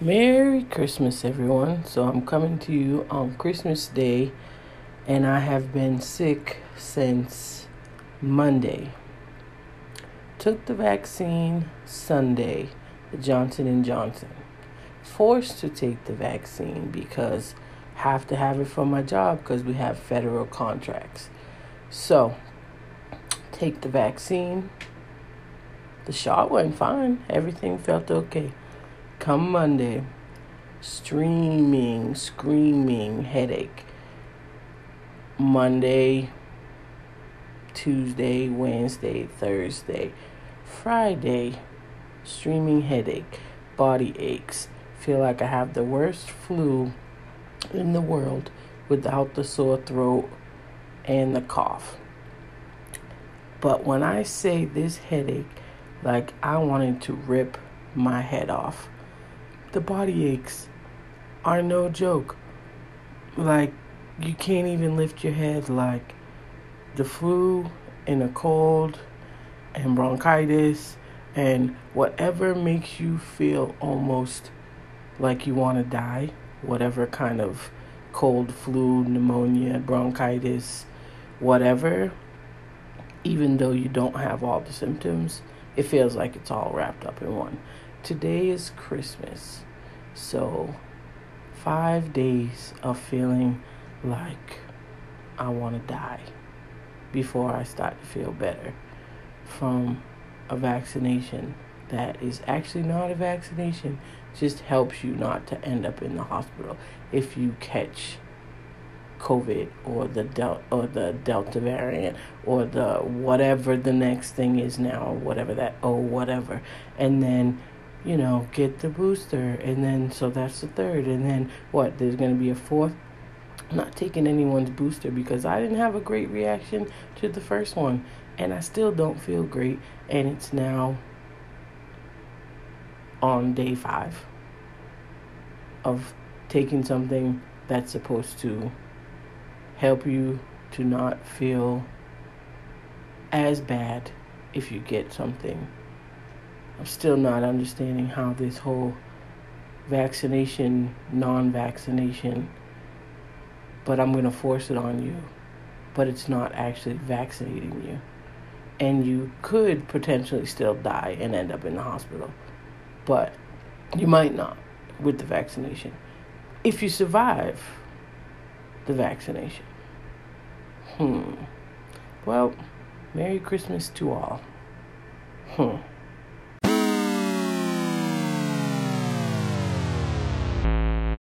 Merry Christmas, everyone. So, I'm coming to you on Christmas Day, and I have been sick since Monday. Took the vaccine Sunday, Johnson and Johnson. Forced to take the vaccine because have to have it for my job because we have federal contracts. So, take the vaccine. The shot went fine. Everything felt okay. Come Monday, streaming, screaming headache. Monday, Tuesday, Wednesday, Thursday, Friday, streaming headache, body aches. Feel like I have the worst flu in the world without the sore throat and the cough. But when I say this headache, like I wanted to rip my head off the body aches are no joke. Like, you can't even lift your head. Like, the flu and a cold and bronchitis and whatever makes you feel almost like you want to die, whatever kind of cold, flu, pneumonia, bronchitis, whatever, even though you don't have all the symptoms, it feels like it's all wrapped up in one. Today is Christmas. So, five days of feeling like I want to die before I start to feel better from a vaccination that is actually not a vaccination, just helps you not to end up in the hospital if you catch COVID or the del- or the Delta variant or the whatever the next thing is now, or whatever that oh whatever, and then you know get the booster, and then so that's the third, and then what? There's gonna be a fourth. I'm not taking anyone's booster because I didn't have a great reaction to the first one, and I still don't feel great, and it's now on day five of taking something that's supposed to help you to not feel as bad if you get something. I'm still not understanding how this whole vaccination, non vaccination, but I'm going to force it on you, but it's not actually vaccinating you. And you could potentially still die and end up in the hospital, but you might not with the vaccination. If you survive the vaccination. Hmm. Well, Merry Christmas to all. Hmm.